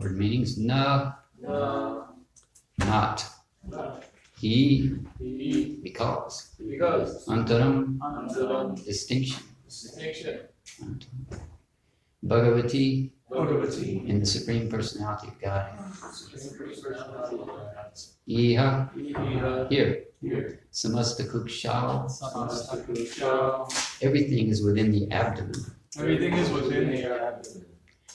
Word meanings na, Na, not. He, he, because. because, Antaram, antaram, distinction. distinction, Bhagavati, Bhagavati, in the Supreme Personality of God. Supreme Personality of God. Iha, Iha, here. here, Samasta Kukshal, everything is within the abdomen. everything is within the abdomen.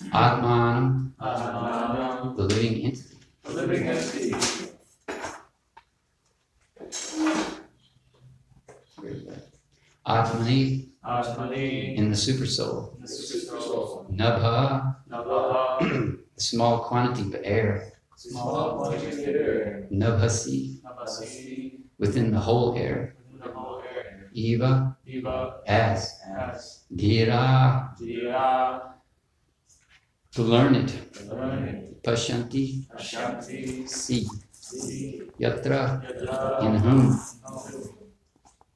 Atmanam, Atmanam, the living entity. the living entity, Atmani, Atmani, in the the super soul, Nabha, Navaha, the small quantity of air. small quantity of air, Nabhasi, Navasi, within the whole air. within the whole air, Eva, Eva, as. as, Dhira, Diya, to learn it. Pashanti, Ashanti, see. Yatra, in whom.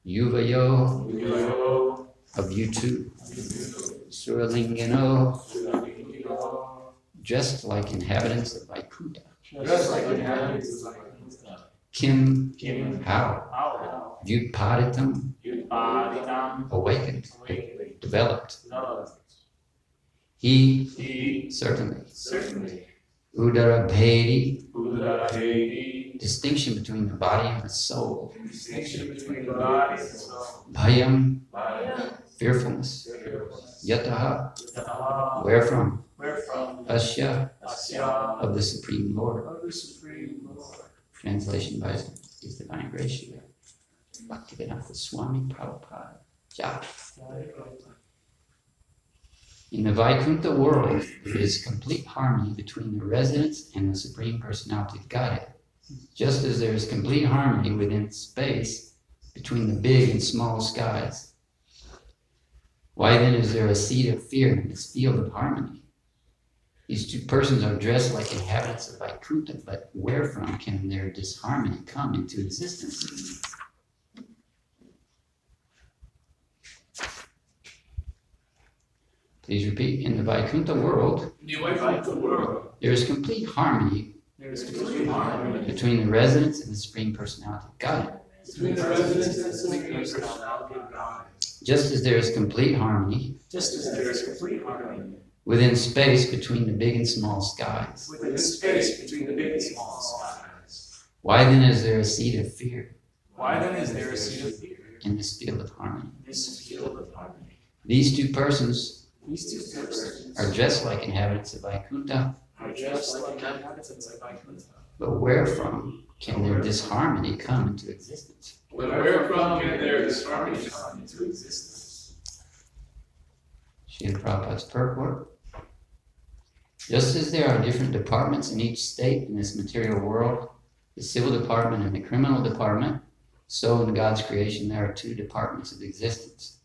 Yuvayo, of you two. Suralingano, dressed like inhabitants of Vaikuntha. just like inhabitants of Vaikuntha. Kim, Kim, how? Vyupaditam, Yupadikam, awakened, awakening, developed. He, he, certainly. certainly, Udara Bhedi, Udara distinction between the body and the soul. distinction between the body and the soul, Bhayam, Maya, fearfulness. Yataha, Yataha, where from? where from, Asya, Asya, of the Supreme Lord. of the Supreme Lord. Translation by His Divine Grace, Bhaktivedanta Swami Prabhupada. Ja. In the Vaikuntha world, there is complete harmony between the residents and the Supreme Personality of Godhead, just as there is complete harmony within space between the big and small skies. Why then is there a seed of fear in this field of harmony? These two persons are dressed like inhabitants of Vaikuntha, but where from can their disharmony come into existence? Please repeat. In the Vaikuntha world, the Vaikuntha world, there is complete harmony there is complete harmony between the residents and the Supreme Personality of God. between the residents and the Supreme Personality of God. Just as there is complete harmony Just as there is complete harmony within space between the big and small skies. within space between the big and small skies. Why then is there a seed of fear Why then is there a seed of fear in this field of harmony? in this field of harmony? These two persons These two persons are dressed like inhabitants of Vaikuntha, are just like inhabitants of Vaikuntha. but where from can their disharmony come into existence? But wherefrom can their disharmony come into existence? Srila Prabhupada's purport. Just as there are different departments in each state in this material world, the civil department and the criminal department, so in God's creation there are two departments of existence.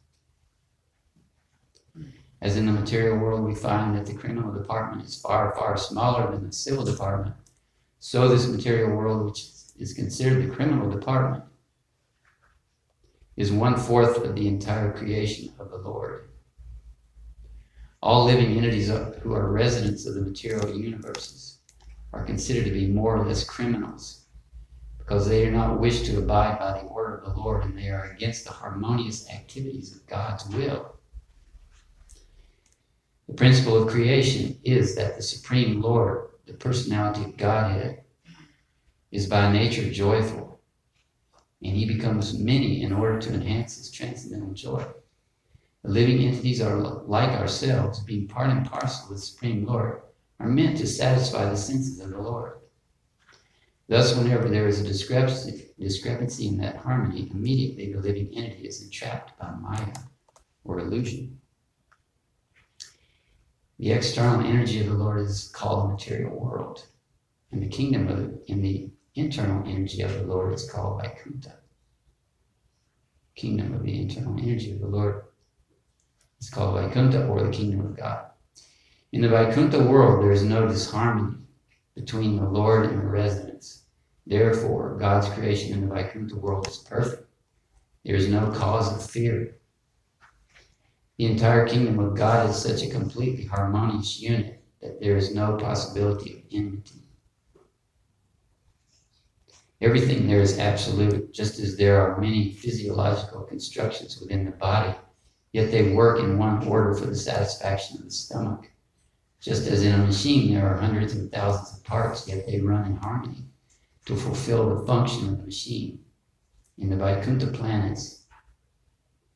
As in the material world, we find that the criminal department is far, far smaller than the civil department. So, this material world, which is considered the criminal department, is one fourth of the entire creation of the Lord. All living entities who are residents of the material universes are considered to be more or less criminals because they do not wish to abide by the order of the Lord and they are against the harmonious activities of God's will. The principle of creation is that the Supreme Lord, the personality of Godhead, is by nature joyful, and he becomes many in order to enhance his transcendental joy. The living entities are like ourselves, being part and parcel of the Supreme Lord, are meant to satisfy the senses of the Lord. Thus, whenever there is a discrepancy, discrepancy in that harmony, immediately the living entity is entrapped by Maya or illusion. The external energy of the Lord is called the material world, and the kingdom of the, the internal energy of the Lord is called Vaikuntha. Kingdom of the internal energy of the Lord is called Vaikuntha or the kingdom of God. In the Vaikuntha world, there is no disharmony between the Lord and the residents. Therefore, God's creation in the Vaikuntha world is perfect. There is no cause of fear. The entire kingdom of God is such a completely harmonious unit that there is no possibility of enmity. Everything there is absolute, just as there are many physiological constructions within the body, yet they work in one order for the satisfaction of the stomach. Just as in a machine there are hundreds and thousands of parts, yet they run in harmony to fulfill the function of the machine. In the Vaikuntha planets,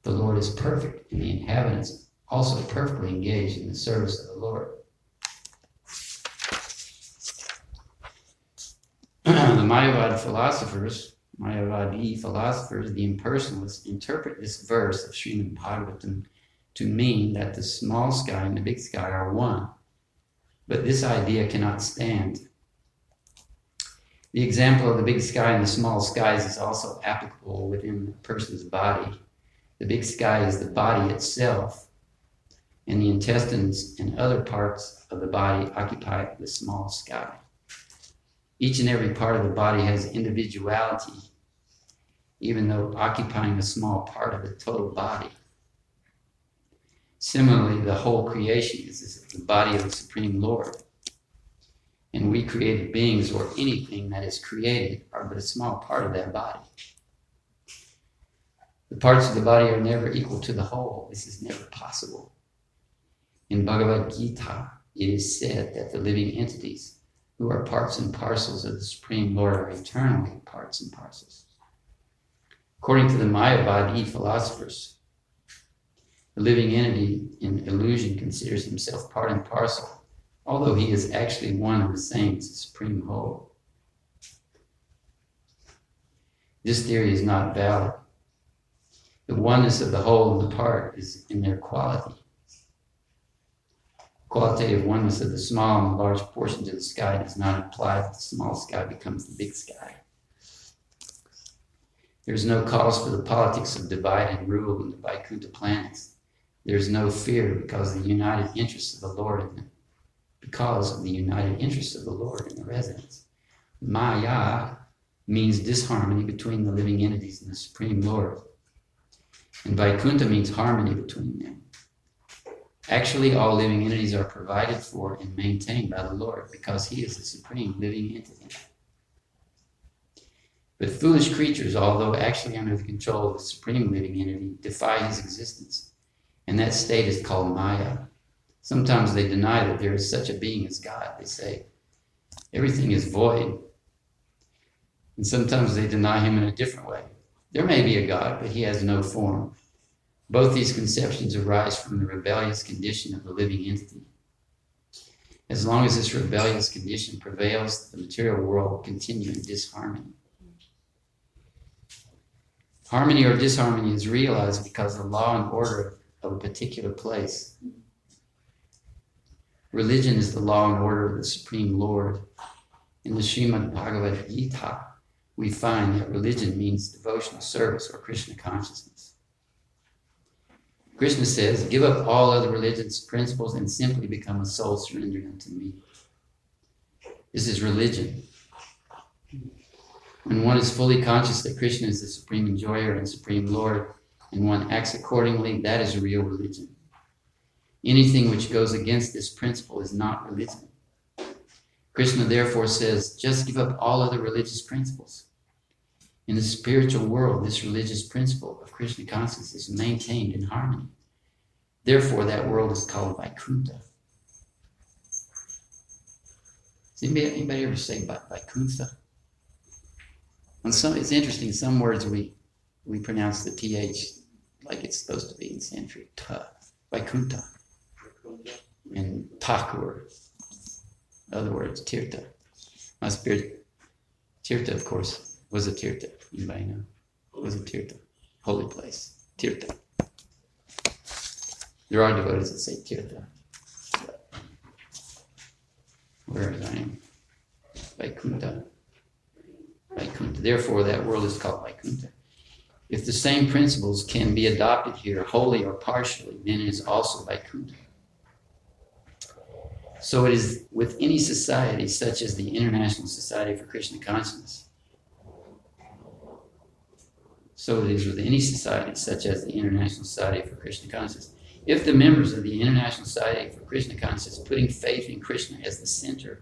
the Lord is perfect, and the inhabitants also perfectly engaged in the service of the Lord. the Mayavad philosophers, Mayavadi philosophers, the impersonalists, interpret this verse of Srimad Bhagavatam to mean that the small sky and the big sky are one. But this idea cannot stand. The example of the big sky and the small skies is also applicable within a person's body. The big sky is the body itself, and the intestines and other parts of the body occupy the small sky. Each and every part of the body has individuality, even though occupying a small part of the total body. Similarly, the whole creation is the body of the Supreme Lord. And we created beings, or anything that is created, are but a small part of that body. The parts of the body are never equal to the whole. This is never possible. In Bhagavad Gita, it is said that the living entities who are parts and parcels of the Supreme Lord are eternally parts and parcels. According to the Mayavadi philosophers, the living entity in illusion considers himself part and parcel, although he is actually one and the same as the Supreme Whole. This theory is not valid. The oneness of the whole and the part is in their quality qualitative oneness of the small and large portions of the sky does not imply that the small sky becomes the big sky. There's no cause for the politics of divide and rule in the Vaikuntha planets. There's no fear because of the united interests of the Lord in the, because of the united interests of the Lord in the residents. Maya means disharmony between the living entities and the Supreme Lord. And Vaikuntha means harmony between them. Actually, all living entities are provided for and maintained by the Lord because He is the supreme living entity. But foolish creatures, although actually under the control of the supreme living entity, defy His existence. And that state is called Maya. Sometimes they deny that there is such a being as God. They say everything is void. And sometimes they deny Him in a different way. There may be a God, but He has no form. Both these conceptions arise from the rebellious condition of the living entity. As long as this rebellious condition prevails, the material world will continue in disharmony. Harmony or disharmony is realized because of the law and order of a particular place. Religion is the law and order of the Supreme Lord. In the Srimad Bhagavad Gita, we find that religion means devotional service or Krishna consciousness. Krishna says, Give up all other religious principles and simply become a soul surrendering unto me. This is religion. When one is fully conscious that Krishna is the supreme enjoyer and supreme Lord, and one acts accordingly, that is real religion. Anything which goes against this principle is not religion. Krishna therefore says, just give up all other religious principles. In the spiritual world, this religious principle of Krishna consciousness is maintained in harmony. Therefore, that world is called Vaikuntha. Does anybody, anybody ever say Vaikuntha? On some, it's interesting. Some words we we pronounce the th like it's supposed to be in Sanskrit. Ta, Vaikuntha, and Thakur. Other words, Tirtha. My spirit, Tirtha, of course, was a Tirtha. Anybody know? Was a Tirtha, holy place, Tirtha. There are devotees that say Tirtha. Where is I am? Vaikuntha. Vaikuntha. Therefore, that world is called Vaikuntha. If the same principles can be adopted here, wholly or partially, then it is also Vaikuntha. So it is with any society, such as the International Society for Krishna Consciousness, so it is with any society, such as the International Society for Krishna Consciousness. If the members of the International Society for Krishna Consciousness, putting faith in Krishna as the center,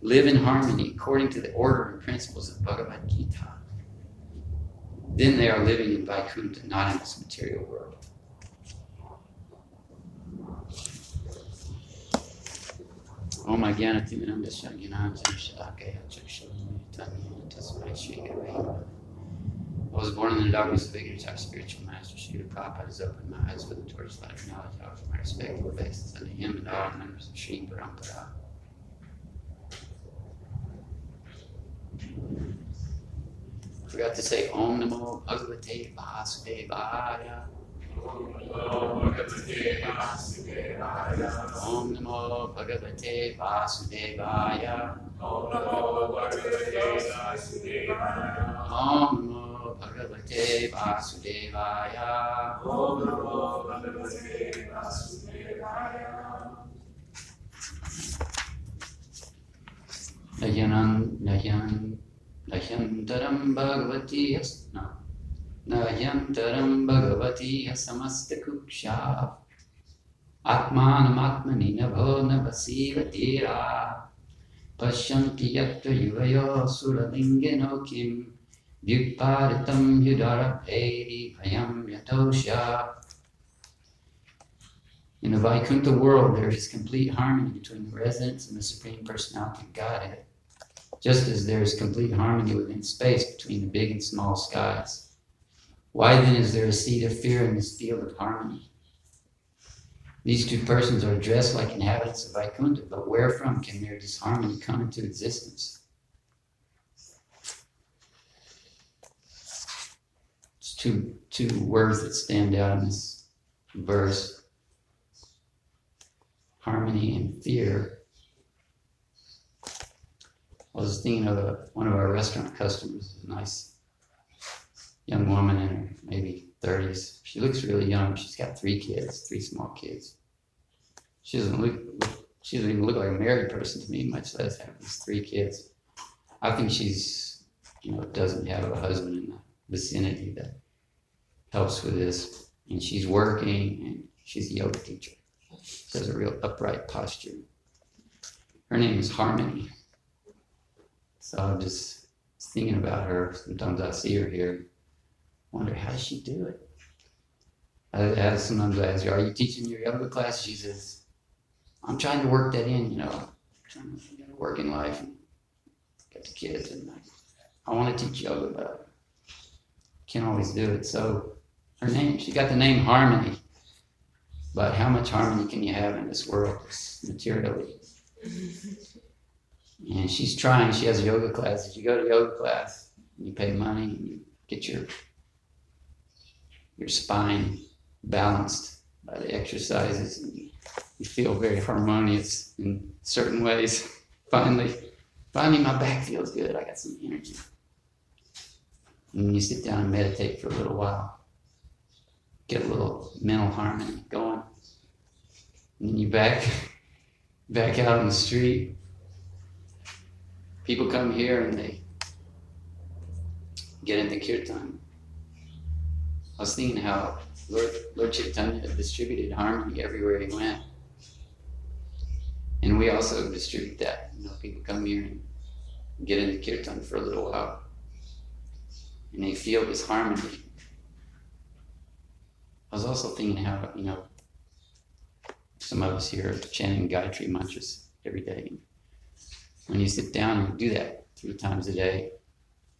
live in harmony according to the order and principles of Bhagavad Gita, then they are living in Vaikuntha, not in this material world. Om Agyanatimidam Dashagyanam Tasmai Shri I was born in the darkness of ignorance. Our spiritual master, Srila Prabhupada, has opened my eyes with the torchlight of knowledge. I offer my respectful obeisance unto him and all members of Sri Parampara. Forgot to say Om Namo Bhagavate Vasudevaya. Om Namo Bhagavate Vasudevaya. Om Namo Bhagavate Vasudevaya. Nayanan Nayan Nayantaram Bhagavati Yas no. Nayantaram Bhagavati Samastikuksha Atmanam Nabho Navasivatira Pashyanti Yatra Yuvayo Suralingeno Kim Vyuparitam Yudarabhedi Bhayam Yatosha In the Vaikuntha world, there is complete harmony between the residents and the Supreme Personality of Godhead, just as there is complete harmony within space between the big and small skies. Why then is there a seed of fear in this field of harmony? These two persons are dressed like inhabitants of Vaikuntha, but where from can their disharmony come into existence? It's two, two words that stand out in this verse harmony and fear. I was thinking of a, one of our restaurant customers, a nice young woman in her maybe 30s. She looks really young. She's got three kids, three small kids. She doesn't look, she doesn't even look like a married person to me, much less have these three kids. I think she's, you know, doesn't have a husband in the vicinity that helps with this. And she's working and she's a yoga teacher. She has a real upright posture. Her name is Harmony. So I'm just thinking about her. Sometimes I see her here wonder how does she do it? I ask sometimes I ask her, "Are you teaching your yoga class?" She says, "I'm trying to work that in. You know, I'm trying to work in life and get the kids, and I, I want to teach yoga, but I can't always do it." So her name, she got the name Harmony. But how much harmony can you have in this world, materially? And she's trying. She has yoga class. If you go to yoga class, you pay money, and you get your your spine balanced by the exercises. And you feel very harmonious in certain ways. Finally, finally, my back feels good. I got some energy. And you sit down and meditate for a little while, get a little mental harmony going. And you back, back out on the street. People come here and they get into kirtan I was thinking how Lord, Lord Chaitanya distributed harmony everywhere he went. And we also distribute that. You know, people come here and get into kirtan for a little while. And they feel this harmony. I was also thinking how, you know, some of us here are chanting Gayatri mantras every day. When you sit down and do that three times a day,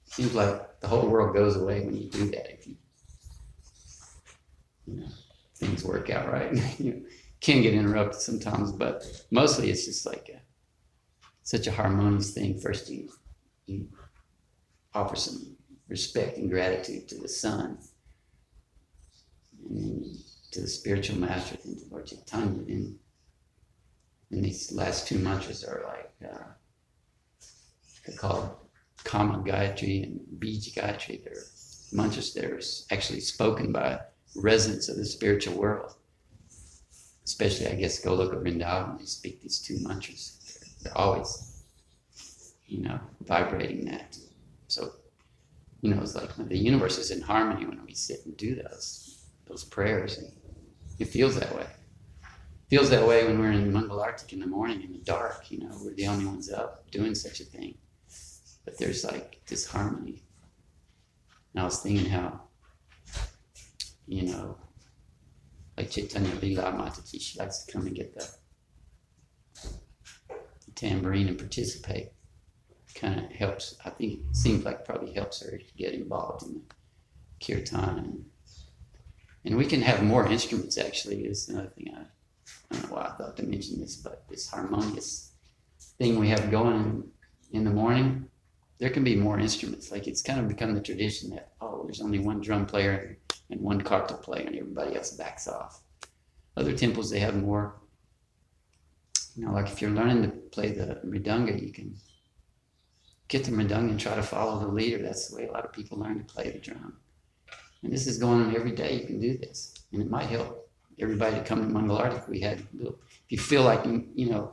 it seems like the whole world goes away when you do that. If you you know, things work out right. you can get interrupted sometimes, but mostly it's just like a, such a harmonious thing. First, you, you offer some respect and gratitude to the sun, and then to the spiritual master, and to Lord Chaitanya. And, and these last two mantras are like, uh, they're called Kama Gayatri and Bija Gayatri. They're mantras that are actually spoken by residents of the spiritual world. Especially, I guess, Goloka Vrindavan, they speak these two mantras. They're always, you know, vibrating that. So, you know, it's like the universe is in harmony when we sit and do those those prayers. And It feels that way. feels that way when we're in Mangalartik in the morning in the dark. You know, we're the only ones up doing such a thing. But there's like this harmony. And I was thinking how, you know, like Chaitanya Lila Mataji, she likes to come and get the, the tambourine and participate. Kind of helps, I think it seems like probably helps her get involved in the kirtan. And, and we can have more instruments actually, is another thing I, I don't know why I thought to mention this, but this harmonious thing we have going in the morning, there can be more instruments. Like it's kind of become the tradition that, oh, there's only one drum player and one kartal player and everybody else backs off. Other temples, they have more. You know, like if you're learning to play the mridanga, you can get the mridanga and try to follow the leader. That's the way a lot of people learn to play the drum. And this is going on every day. You can do this. And it might help everybody to come to Mangalartik. We had, if you feel like, you know,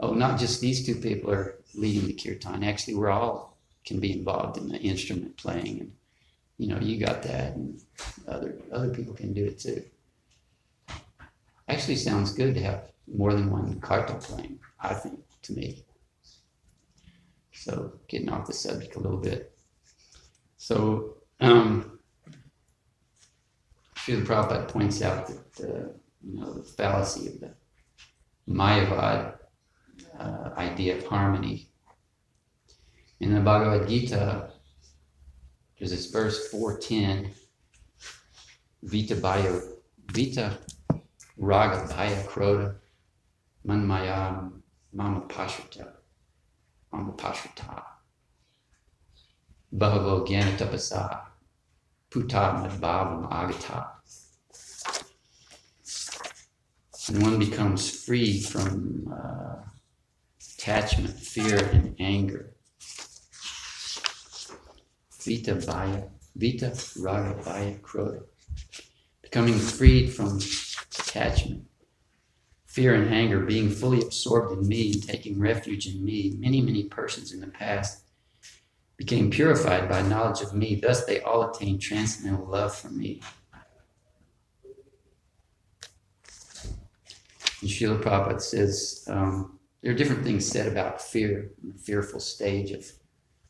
oh, not just these two people are leading the kirtan. Actually, we're all can be involved in the instrument playing and you know, you got that, and other other people can do it too. Actually, sounds good to have more than one kartal playing. I think to me. So, getting off the subject a little bit. So, um, Srila Prabhupada points out that uh, you know the fallacy of the Mayavad uh, idea of harmony. In the Bhagavad Gita, there's this verse 410, Vita Baya, Vita Raga Baya Krodha, Manmaya Mama Pashrita, Mama Pashrita, Tapasa, Puta Madbhavam Agata. And one becomes free from uh, attachment, fear, and anger Vita Vaya, Vita Raga Vaya Krodha. Becoming freed from attachment, fear, and anger, being fully absorbed in me and taking refuge in me, many, many persons in the past became purified by knowledge of me. Thus, they all attained transcendental love for me. And Srila Prabhupada says um, there are different things said about fear, the fearful stage of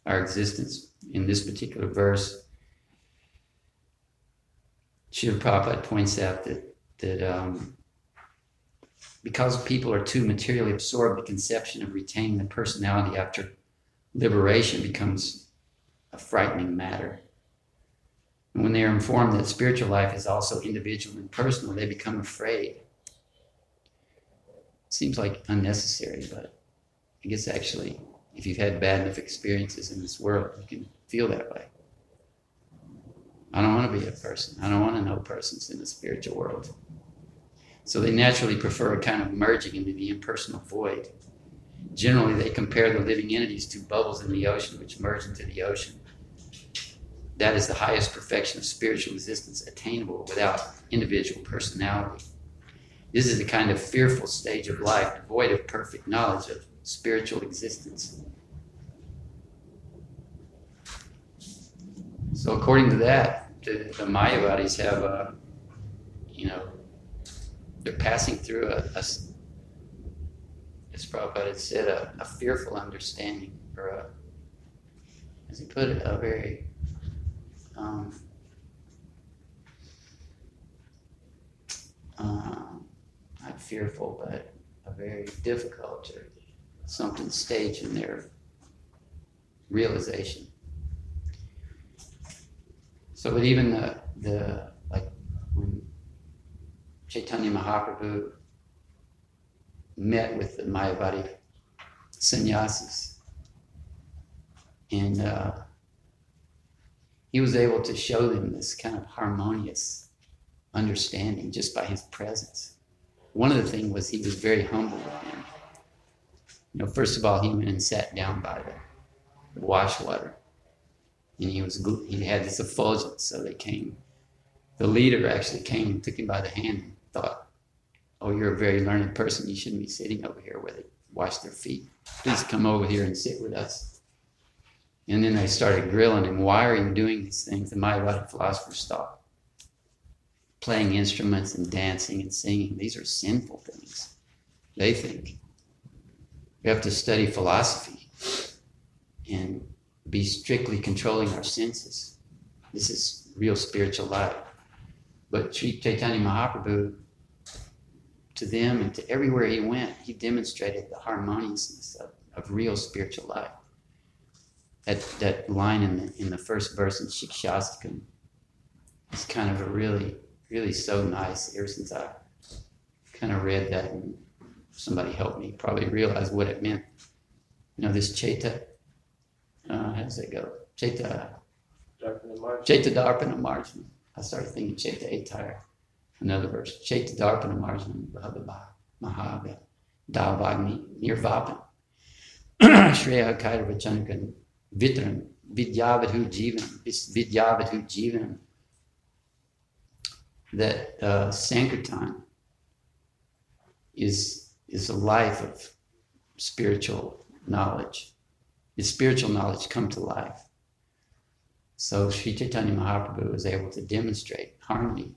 our existence in this particular verse, Srila Prabhupada points out that, that um, because people are too materially absorbed, the conception of retaining the personality after liberation becomes a frightening matter. And when they are informed that spiritual life is also individual and personal, they become afraid. Seems like unnecessary, but I guess actually if you've had bad enough experiences in this world, you can feel that way. I don't want to be a person. I don't want to know persons in the spiritual world. So they naturally prefer a kind of merging into the impersonal void. Generally, they compare the living entities to bubbles in the ocean which merge into the ocean. That is the highest perfection of spiritual existence attainable without individual personality. This is the kind of fearful stage of life devoid of perfect knowledge of spiritual existence. So, according to that, the, the Mayavadis have a, you know, they're passing through a, a as Prabhupada said, a, a fearful understanding, or a, as he put it, a very um, uh, not fearful, but a very difficult or something stage in their realization. So, but even the, the like when Chaitanya Mahaprabhu met with the Mayavadi sannyasis, and uh, he was able to show them this kind of harmonious understanding just by his presence. One of the things was he was very humble with you know, first of all, he went and sat down by the, the wash water, and he was he had this effulgence. So they came. The leader actually came and took him by the hand and thought, "Oh, you're a very learned person. You shouldn't be sitting over here where they wash their feet. Please come over here and sit with us." And then they started grilling him. Why are you doing these things? The Mayavadi philosophers thought. Playing instruments and dancing and singing. These are sinful things, they think. We have to study philosophy and be strictly controlling our senses. This is real spiritual life. But Sri Chaitanya Mahaprabhu, to them and to everywhere he went, he demonstrated the harmoniousness of, of real spiritual life. That, that line in the, in the first verse in Shikshastakam is kind of a really, really so nice ever since I kind of read that and somebody helped me probably realize what it meant. You know, this Chaita, uh, how does it go? Chaita, Chaita Darpana Marjana. I started thinking Chaita Atar, another verse. Chaita Darpana Marjana Bhagavad Mahava Davagni Nirvapan. Shreya Kaira Vachanakan Vitran Vidyavadhu Jivan Vidyavadhu Jivan that uh, Sankirtan is is a life of spiritual knowledge. Is spiritual knowledge come to life? So Sri Chaitanya Mahaprabhu was able to demonstrate harmony,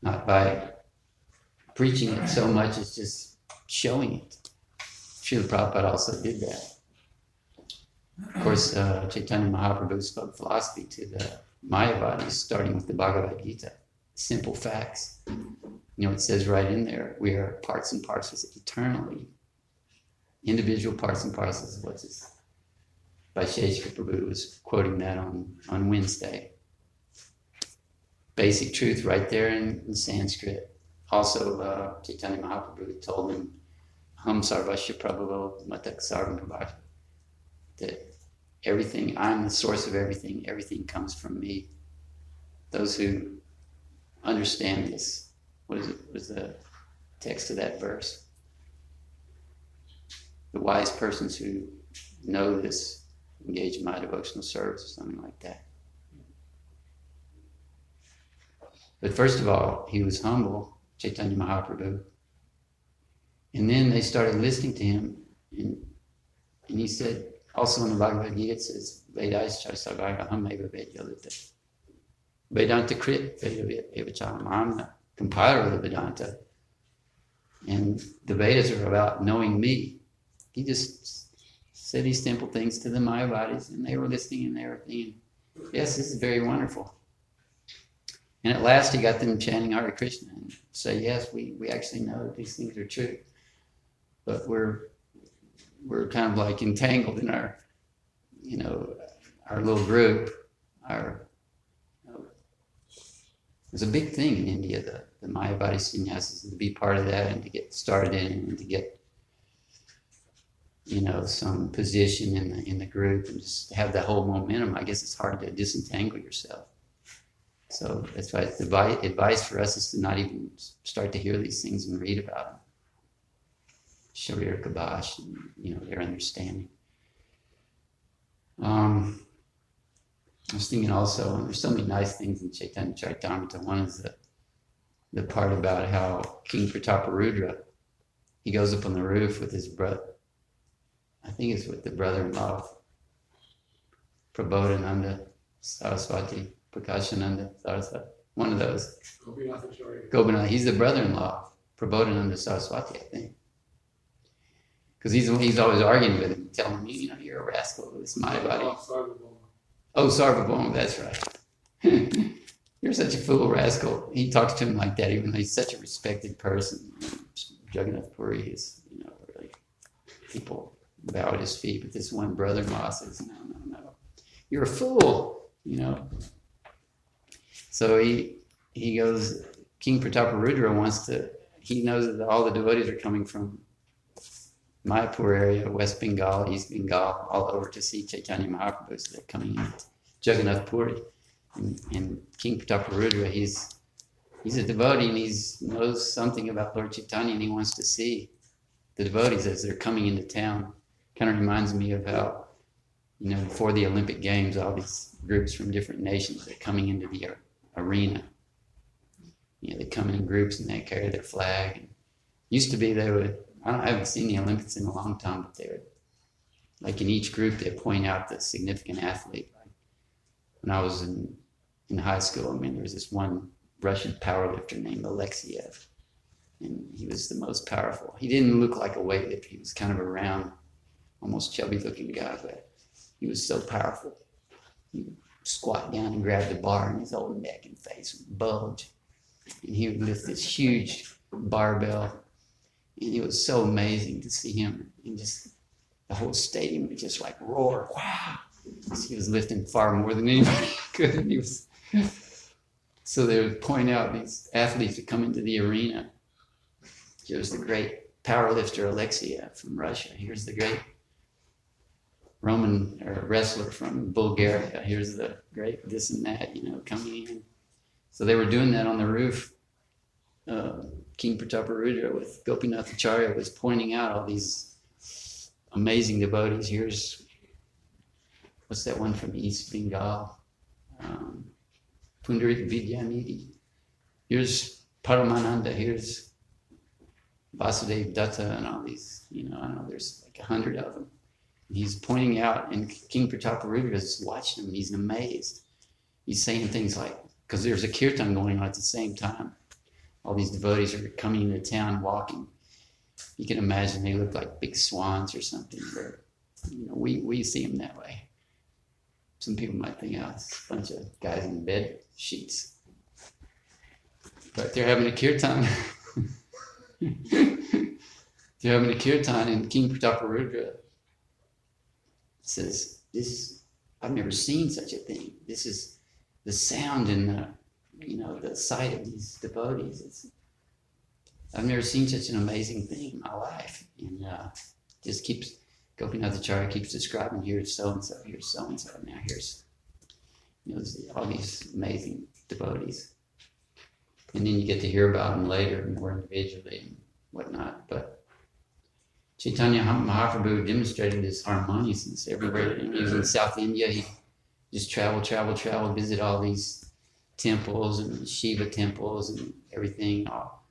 not by preaching it so much as just showing it. Srila Prabhupada also did that. Of course, uh, Chaitanya Mahaprabhu spoke philosophy to the Mayavadis, starting with the Bhagavad Gita. Simple facts. You know, it says right in there, we are parts and parcels eternally. Individual parts and parcels of what's this? Vaisheshika Prabhu was quoting that on, on Wednesday. Basic truth right there in, in Sanskrit. Also, uh, Mahaprabhu told him, Hum Sarvasya Prabhavo Matak Sarvam that everything, I'm the source of everything, everything comes from me. Those who understand this, what is it, was the text of that verse? The wise persons who know this engage in my devotional service or something like that. But first of all, he was humble, Chaitanya Mahaprabhu. And then they started listening to him, and, and he said, also in the Bhagavad Gita, it says. Vedanta. I'm the compiler of the Vedanta. And the Vedas are about knowing me. He just said these simple things to the Mayavadis, and they were listening and they were thinking, yes, this is very wonderful. And at last he got them chanting Hare Krishna and say, yes, we, we actually know that these things are true. But we're we're kind of like entangled in our, you know, our little group. Our it's a big thing in India, the, the Mayavadi sannyasis, to be part of that and to get started in and to get, you know, some position in the in the group and just have that whole momentum. I guess it's hard to disentangle yourself. So that's why the advice for us is to not even start to hear these things and read about them. Shariraka Bhashya, and, you know, their understanding. Um, I was thinking also, and there's so many nice things in Chaitanya Charitamrita. One is the, the part about how King Prataparudra, he goes up on the roof with his brother. I think it's with the brother-in-law of Prabodhananda, Saraswati, Prakashananda, Saraswati. One of those. Gopinath. He's the brother-in-law of Prabodhananda Saraswati, I think because he's he's always arguing with him, telling him, you know, you're a rascal. It's my body. Oh, Sarvabhauma, that's right. you're such a fool, rascal. He talks to him like that, even though he's such a respected person. Jagannath Puri is, you know, really people bow at his feet, but this one brother-in-law says, no, no, no, you're a fool, you know. So he he goes. King Prataparudra wants to. He knows that all the devotees are coming from Mayapur area, West Bengal, East Bengal, all over to see Chaitanya Mahaprabhu. So they're coming in Jagannath Puri. And, and King Prataparudra, he's he's a devotee and he knows something about Lord Chaitanya and he wants to see the devotees as they're coming into town. Kind of reminds me of how, you know, before the Olympic Games, all these groups from different nations are coming into the arena. You know, they come in groups and they carry their flag. And used to be they would I, don't, I haven't seen the Olympics in a long time, but they're like in each group they point out the significant athlete. When I was in in high school, I mean there was this one Russian powerlifter named Alexiev. And he was the most powerful. He didn't look like a weightlifter. He was kind of a round, almost chubby looking guy, but he was so powerful. He would squat down and grab the bar, and his whole neck and face would bulge. And he would lift this huge barbell. And it was so amazing to see him. And just the whole stadium just like roar, wow. He was lifting far more than anybody could. And he was so they would point out these athletes that come into the arena. Here's the great powerlifter Alexiev from Russia. Here's the great Roman or wrestler from Bulgaria. Here's the great this and that, you know, coming in. So they were doing that on the roof. Uh, King Prataparudra with Gopinath Acharya was pointing out all these amazing devotees. Here's what's that one from East Bengal? Um, Pundarik Vidyanidhi. Here's Paramananda. Here's Vasudev Datta and all these. You know, I don't know. There's like a hundred of them he's pointing out, and King Prataparudra is watching him. He's amazed. He's saying things like, because there's a kirtan going on at the same time. All these devotees are coming into town walking. You can imagine they look like big swans or something. Or, you know, we, we see them that way. Some people might think, oh, it's a bunch of guys in bed sheets. But they're having a kirtan. they're having a kirtan, and King Prataparudra says, "This I've never seen such a thing. This is the sound and the you know the sight of these devotees. It's, I've never seen such an amazing thing in my life." And uh, just keeps Gopinath Acharya keeps describing here's so and so, here's so and so, now here's you know all these amazing devotees. And then you get to hear about them later more individually and whatnot. But Chaitanya Mahaprabhu demonstrated this harmoniousness everywhere. He was in South India. He just traveled, traveled, traveled, visit all these temples and Shiva temples and everything. All,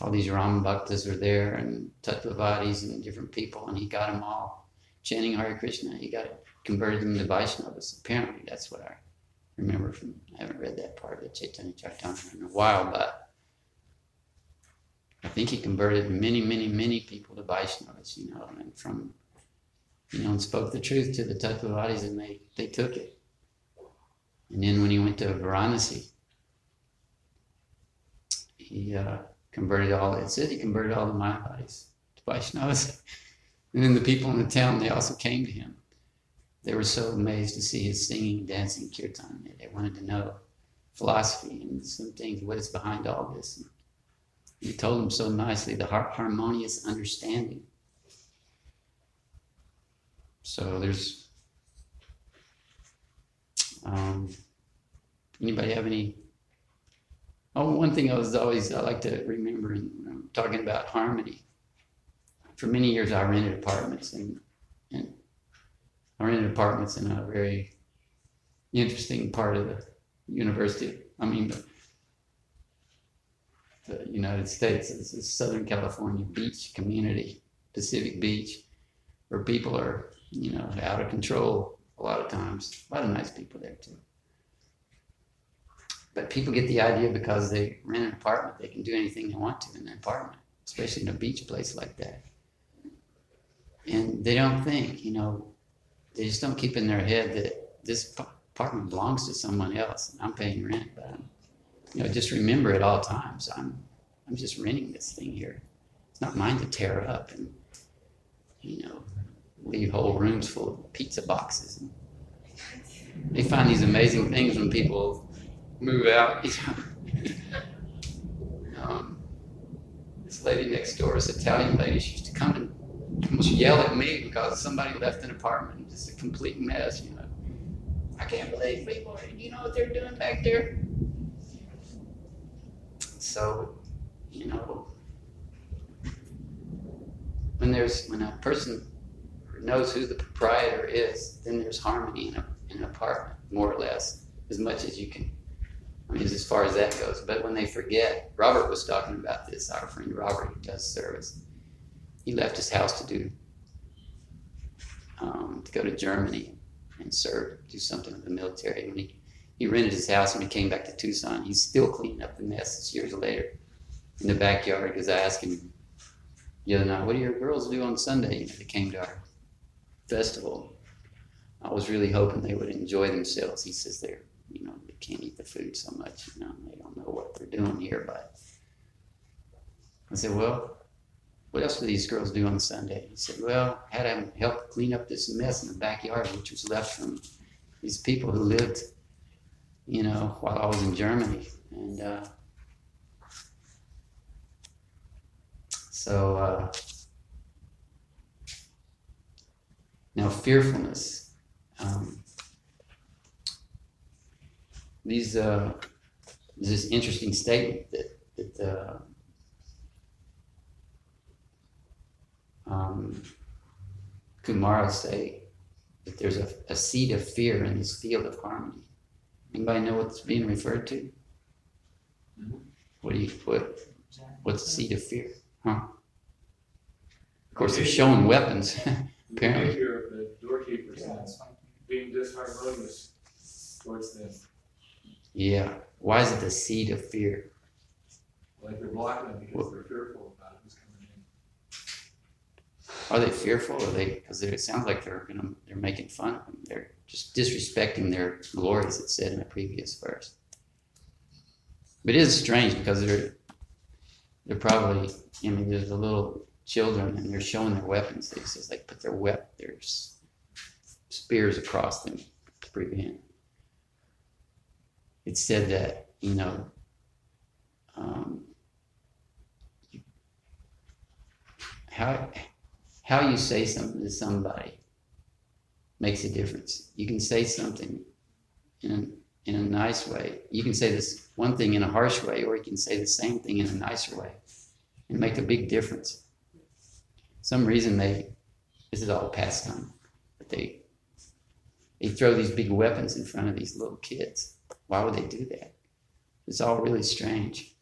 all these Ram Bhaktas were there and Tattvavadis and different people, and he got them all chanting Hare Krishna. He got converted them to Vaishnavas. Apparently, that's what I remember from. I haven't read that part of the Chaitanya Charitamrita in a while, but I think he converted many, many, many people to Vaishnavas, you know, and from, you know, and spoke the truth to the Tattvavadis and they, they took it. And then when he went to Varanasi, he uh, converted all, it said he converted all the Mayavadis to Vaishnavas. And then the people in the town, they also came to him. They were so amazed to see his singing, dancing, kirtan. They wanted to know philosophy and some things, what is behind all this. And you told them so nicely the harmonious understanding. So there's. Um, anybody have any? Oh, one thing I was always I like to remember I'm talking about harmony. For many years, I rented apartments, and and I rented apartments in a very interesting part of the university. I mean, the United States. Is Southern California beach community, Pacific Beach, where people are, you know, out of control a lot of times. A lot of nice people there too. But people get the idea because they rent an apartment, they can do anything they want to in an apartment, especially in a beach place like that. And they don't think, you know, they just don't keep in their head that this apartment belongs to someone else and I'm paying rent, but I'm you know, just remember at all times, I'm, I'm just renting this thing here. It's not mine to tear up and, you know, leave whole rooms full of pizza boxes. They find these amazing things when people move out. um, this lady next door, this Italian lady, she used to come and almost yell at me because somebody left an apartment, just a complete mess, you know. I can't believe people, you know what they're doing back there? So, you know, when there's when a person knows who the proprietor is, then there's harmony in, a, in an apartment, more or less, as much as you can. I mean, as far as that goes. But when they forget, Robert was talking about this. Our friend Robert, who does service, he left his house to do um, to go to Germany and serve, do something with the military. When he he rented his house when he came back to Tucson. He's still cleaning up the mess years later in the backyard because I asked him the other night, "What do your girls do on Sunday?" You know, they came to our festival. I was really hoping they would enjoy themselves. He says they're, you know, they can't eat the food so much. You know, they don't know what they're doing here. But I said, "Well, what else do these girls do on Sunday?" He said, "Well, had them help clean up this mess in the backyard, which was left from these people who lived, you know, while I was in Germany." And uh, so uh, now fearfulness. Um, these uh, this interesting statement that that uh, um, Kumara say that there's a, a seed of fear in this field of harmony. Anybody know what's being referred to? What do you put? What's the seed of fear? Huh? Of course, they're showing weapons. Apparently. Behavior of the doorkeepers and being disharmonious towards them. Yeah. Why is it the seed of fear? Like they're blocking them because they're fearful about who's coming in. Are they fearful? Or are they? Because it sounds like they're gonna, they're making fun of them. They're just disrespecting their glories. It said in the previous verse. But it is strange because they're they're probably. I mean, there's the little children and they're showing their weapons. They says like put their wep their spears across them to prevent. It said that you know. Um, how how you say something to somebody makes a difference. You can say something in in a nice way. You can say this one thing in a harsh way, or you can say the same thing in a nicer way, and make a big difference. Some reason they this is all pastime, but they they throw these big weapons in front of these little kids. Why would they do that? It's all really strange.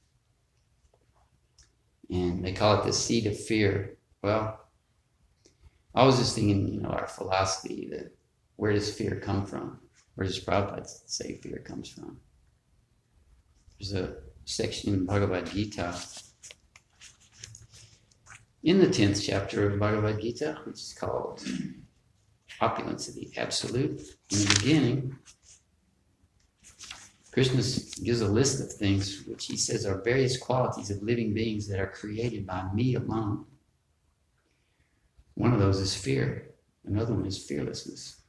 And they call it the seed of fear. Well, I was just thinking, you know, our philosophy that where does fear come from? Where does Prabhupada say fear comes from? There's a section in Bhagavad Gita, in the 10th chapter of Bhagavad Gita, which is called Opulence of the Absolute. In the beginning, Krishna gives a list of things which he says are various qualities of living beings that are created by me alone. One of those is fear, another one is fearlessness.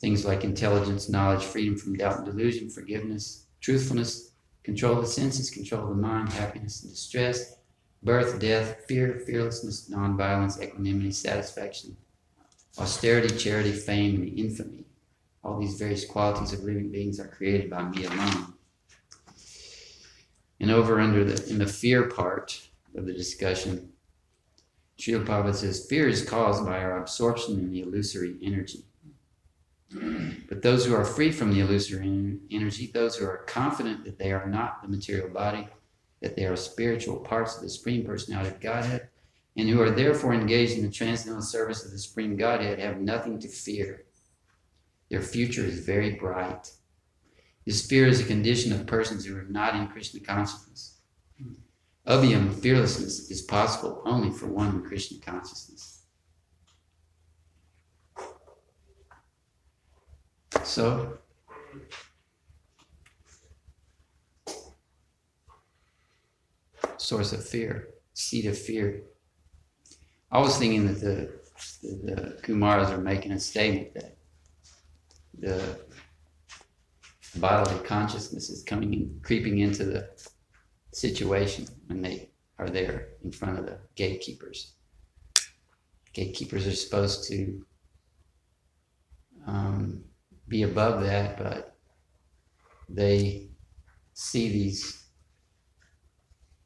Things like intelligence, knowledge, freedom from doubt and delusion, forgiveness, truthfulness, control the senses, control the mind, happiness and distress, birth, death, fear, fearlessness, nonviolence, equanimity, satisfaction, austerity, charity, fame, and infamy. All these various qualities of living beings are created by me alone. And over under the in the fear part of the discussion, Srila Prabhupada says fear is caused by our absorption in the illusory energy. But those who are free from the illusory energy, those who are confident that they are not the material body, that they are spiritual parts of the Supreme Personality of Godhead, and who are therefore engaged in the transcendental service of the Supreme Godhead, have nothing to fear. Their future is very bright. This fear is a condition of persons who are not in Krishna consciousness. Abhayam fearlessness is possible only for one in Krishna consciousness. So, source of fear, seed of fear. I was thinking that the, the, the Kumaras are making a statement that the bodily consciousness is coming in, creeping into the situation when they are there in front of the gatekeepers. Gatekeepers are supposed to um, be above that, but they see these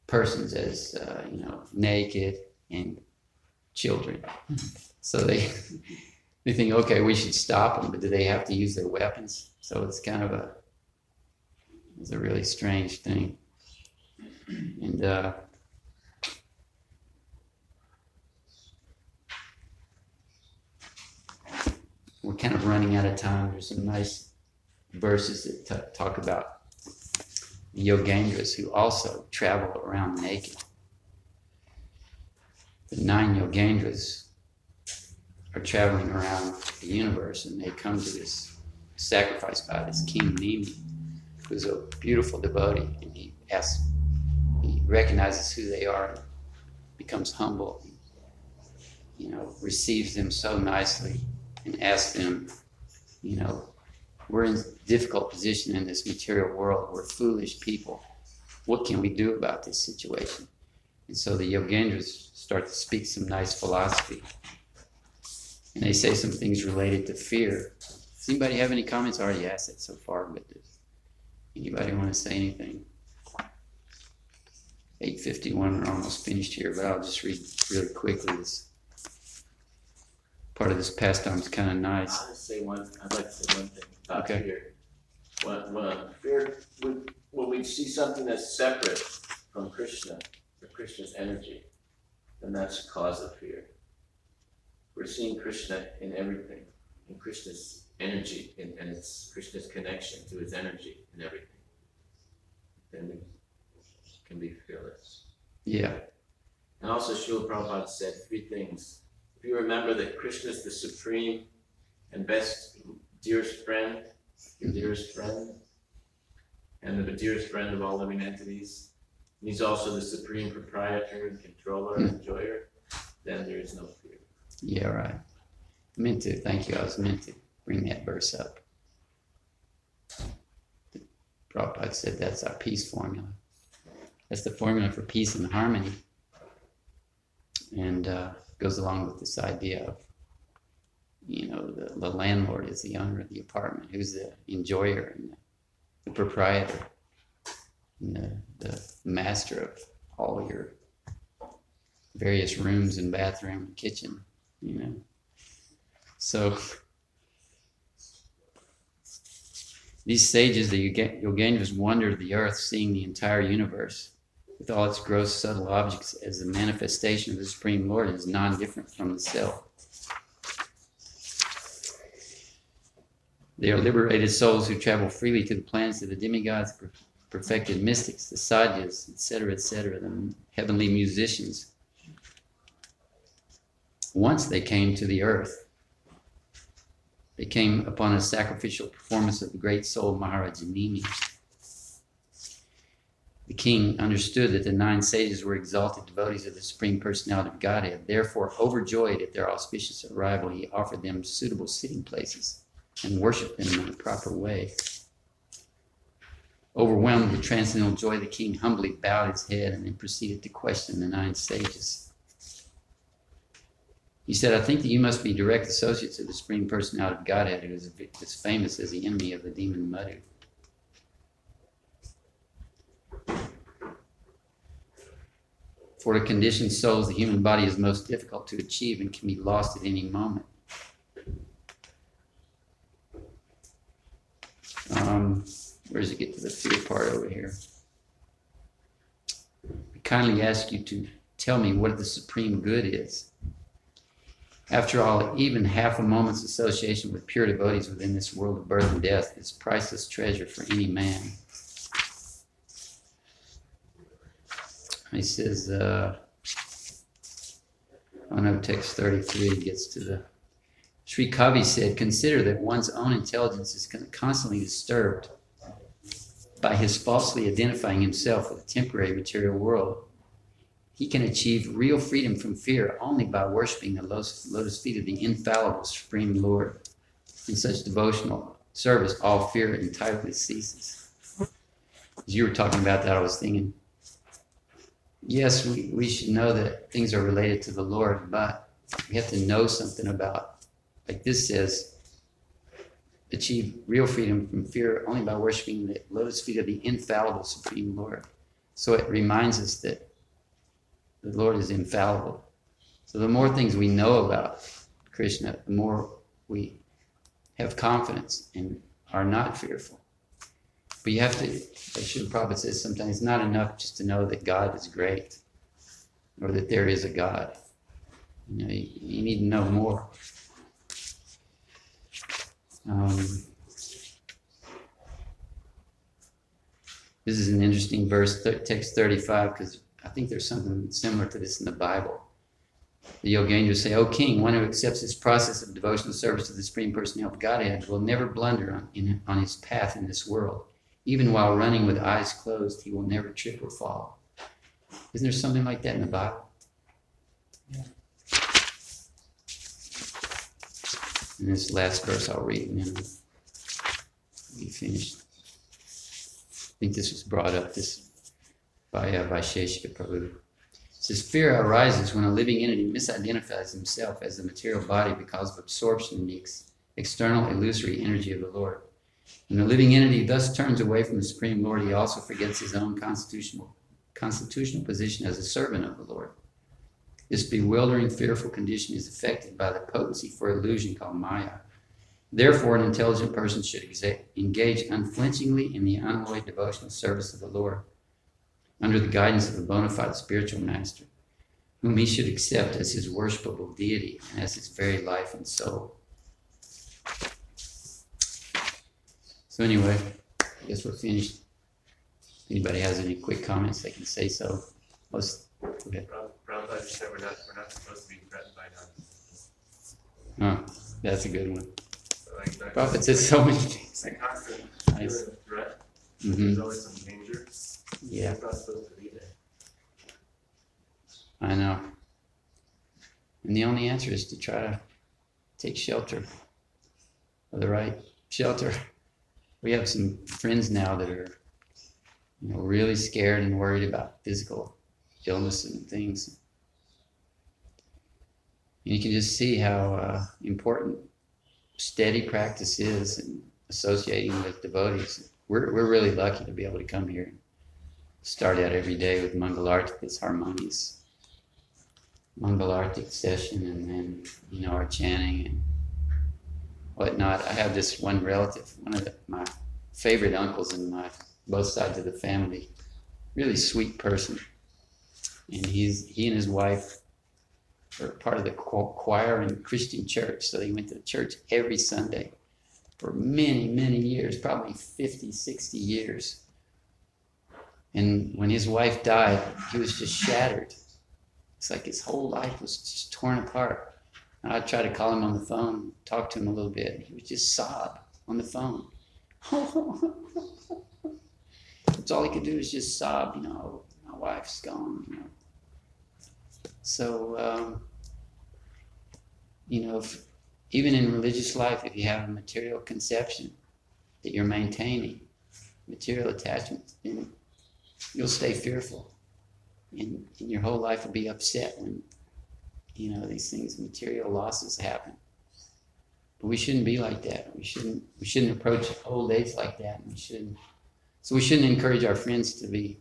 persons as uh, you know naked and children. So they they think, okay, we should stop them, but do they have to use their weapons? So it's kind of a it's a really strange thing, and uh, we're kind of running out of time. There's some nice verses that t- talk about Yogendras who also travel around naked. The nine Yogendras are traveling around the universe and they come to this sacrifice by this King Nimi, who's a beautiful devotee, and he asks, he recognizes who they are, and becomes humble, you know, receives them so nicely and ask them, you know, we're in a difficult position in this material world. We're foolish people. What can we do about this situation? And so the Yogendras start to speak some nice philosophy. And they say some things related to fear. Does anybody have any comments? I already asked it so far, but does anybody want to say anything? 851, we're almost finished here, but I'll just read really quickly. This part of this pastime is kind of nice. I'll say one. I'd like to say one thing about Okay. fear. When, when fear, when, when we see something that's separate from Krishna, or Krishna's energy, then that's the cause of fear. We're seeing Krishna in everything, in Krishna's energy, and, and it's Krishna's connection to his energy in everything. Then we can be fearless. Yeah, And also, Srila Prabhupada said three things. You remember that Krishna is the supreme and best, dearest friend, your dearest friend, and the dearest friend of all living entities, and he's also the supreme proprietor and controller and enjoyer, then there is no fear. yeah, right. Meant to, thank you. I was meant to bring that verse up. Prabhupada said that's our peace formula. That's the formula for peace and harmony. And uh, goes along with this idea of, you know, the, the landlord is the owner of the apartment, who's the enjoyer and the, the proprietor, and the, the master of all your various rooms and bathroom and kitchen, you know. So these sages, the Yoga- Yogendras, wandered the earth, seeing the entire universe with all its gross, subtle objects as the manifestation of the Supreme Lord is non different from the self. They are liberated souls who travel freely to the planets of the demigods, perfected mystics, the sadhus, etc., etc., the heavenly musicians. Once they came to the earth, they came upon a sacrificial performance of the great soul Maharaja Nimi. The king understood that the nine sages were exalted devotees of the Supreme Personality of Godhead. Therefore, overjoyed at their auspicious arrival, he offered them suitable sitting places and worshiped them in a proper way. Overwhelmed with transcendental joy, the king humbly bowed his head and then proceeded to question the nine sages. He said, I think that you must be direct associates of the Supreme Personality of Godhead, who is as famous as the enemy of the demon Madhu. For the conditioned souls, the human body is most difficult to achieve and can be lost at any moment. Um, where does it get to the fear part over here? I kindly ask you to tell me what the supreme good is. After all, even half a moment's association with pure devotees within this world of birth and death is priceless treasure for any man. He says, uh, oh no, text 33 gets to the. Sri Kavi said, consider that one's own intelligence is constantly disturbed by his falsely identifying himself with the temporary material world. He can achieve real freedom from fear only by worshiping the lotus lotus feet of the infallible Supreme Lord. In such devotional service, all fear entirely ceases. As you were talking about that, I was thinking, yes, we, we should know that things are related to the Lord, but we have to know something about, like this says, achieve real freedom from fear only by worshiping the lotus feet of the infallible Supreme Lord. So it reminds us that the Lord is infallible. So the more things we know about Krishna, the more we have confidence and are not fearful. But you have to, as Srila Prabhupada says, sometimes it's not enough just to know that God is great or that there is a God. You know, you, you need to know more. Um, this is an interesting verse, th- text 35, because I think there's something similar to this in the Bible. The Yogendras say, O king, one who accepts this process of devotional service to the Supreme Personality of Godhead will never blunder on, in, on his path in this world. Even while running with eyes closed, he will never trip or fall. Isn't there something like that in the Bible? And this last verse I'll read and then we'll be finished. I think this was brought up this by uh, Vaisheshika Prabhu. It says, Fear arises when a living entity misidentifies himself as the material body because of absorption in the ex- external illusory energy of the Lord. When the living entity thus turns away from the Supreme Lord, he also forgets his own constitutional, constitutional position as a servant of the Lord. This bewildering, fearful condition is affected by the potency for illusion called Maya. Therefore, an intelligent person should engage unflinchingly in the unalloyed devotional service of the Lord under the guidance of a bona fide spiritual master, whom he should accept as his worshipable deity and as his very life and soul. So, anyway, I guess we're finished. If anybody has any quick comments, they can say so. Let's ahead. Prabhupada just said we're not, we're not supposed to be threatened by none. Oh, that's a good one. So like. Prophet says so many things. A constant Nice. threat. hmm There's always some danger. Yeah, It's not supposed to be there. I know. And the only answer is to try to take shelter of the right shelter. We have some friends now that are, you know, really scared and worried about physical illness and things. And you can just see how uh, important steady practice is and associating with devotees. We're, we're really lucky to be able to come here and start out every day with Mangalarti, this harmonious Mangalartik session, and then, you know, our chanting and whatnot. I have this one relative, one of the, my favorite uncles in my both sides of the family, really sweet person. And he's he and his wife were part of the choir in Christian church, so they went to church every Sunday for many, many years, probably 50, 60 years. And when his wife died, he was just shattered. It's like his whole life was just torn apart. And I tried to call him on the phone, talk to him a little bit. He would just sob on the phone. That's all he could do is just sob, you know, my wife's gone, you know. So, um, you know, if, even in religious life, if you have a material conception that you're maintaining, material attachments, then you'll stay fearful. And, and your whole life will be upset when, you know, these things, material losses happen. But we shouldn't be like that. We shouldn't we shouldn't approach old age like that. We shouldn't so we shouldn't encourage our friends to be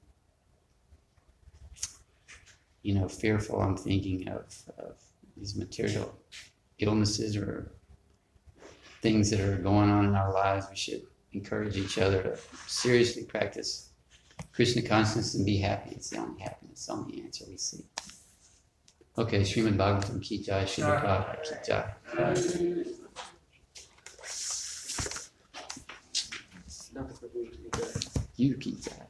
you know, fearful. I'm thinking of, of these material illnesses or things that are going on in our lives. We should encourage each other to seriously practice Krishna consciousness and be happy. It's the only happiness, it's the only answer we see. Okay, Srimad Bhagavatam ki jai, Srimad Bhagavatam ki jai. You ki jai.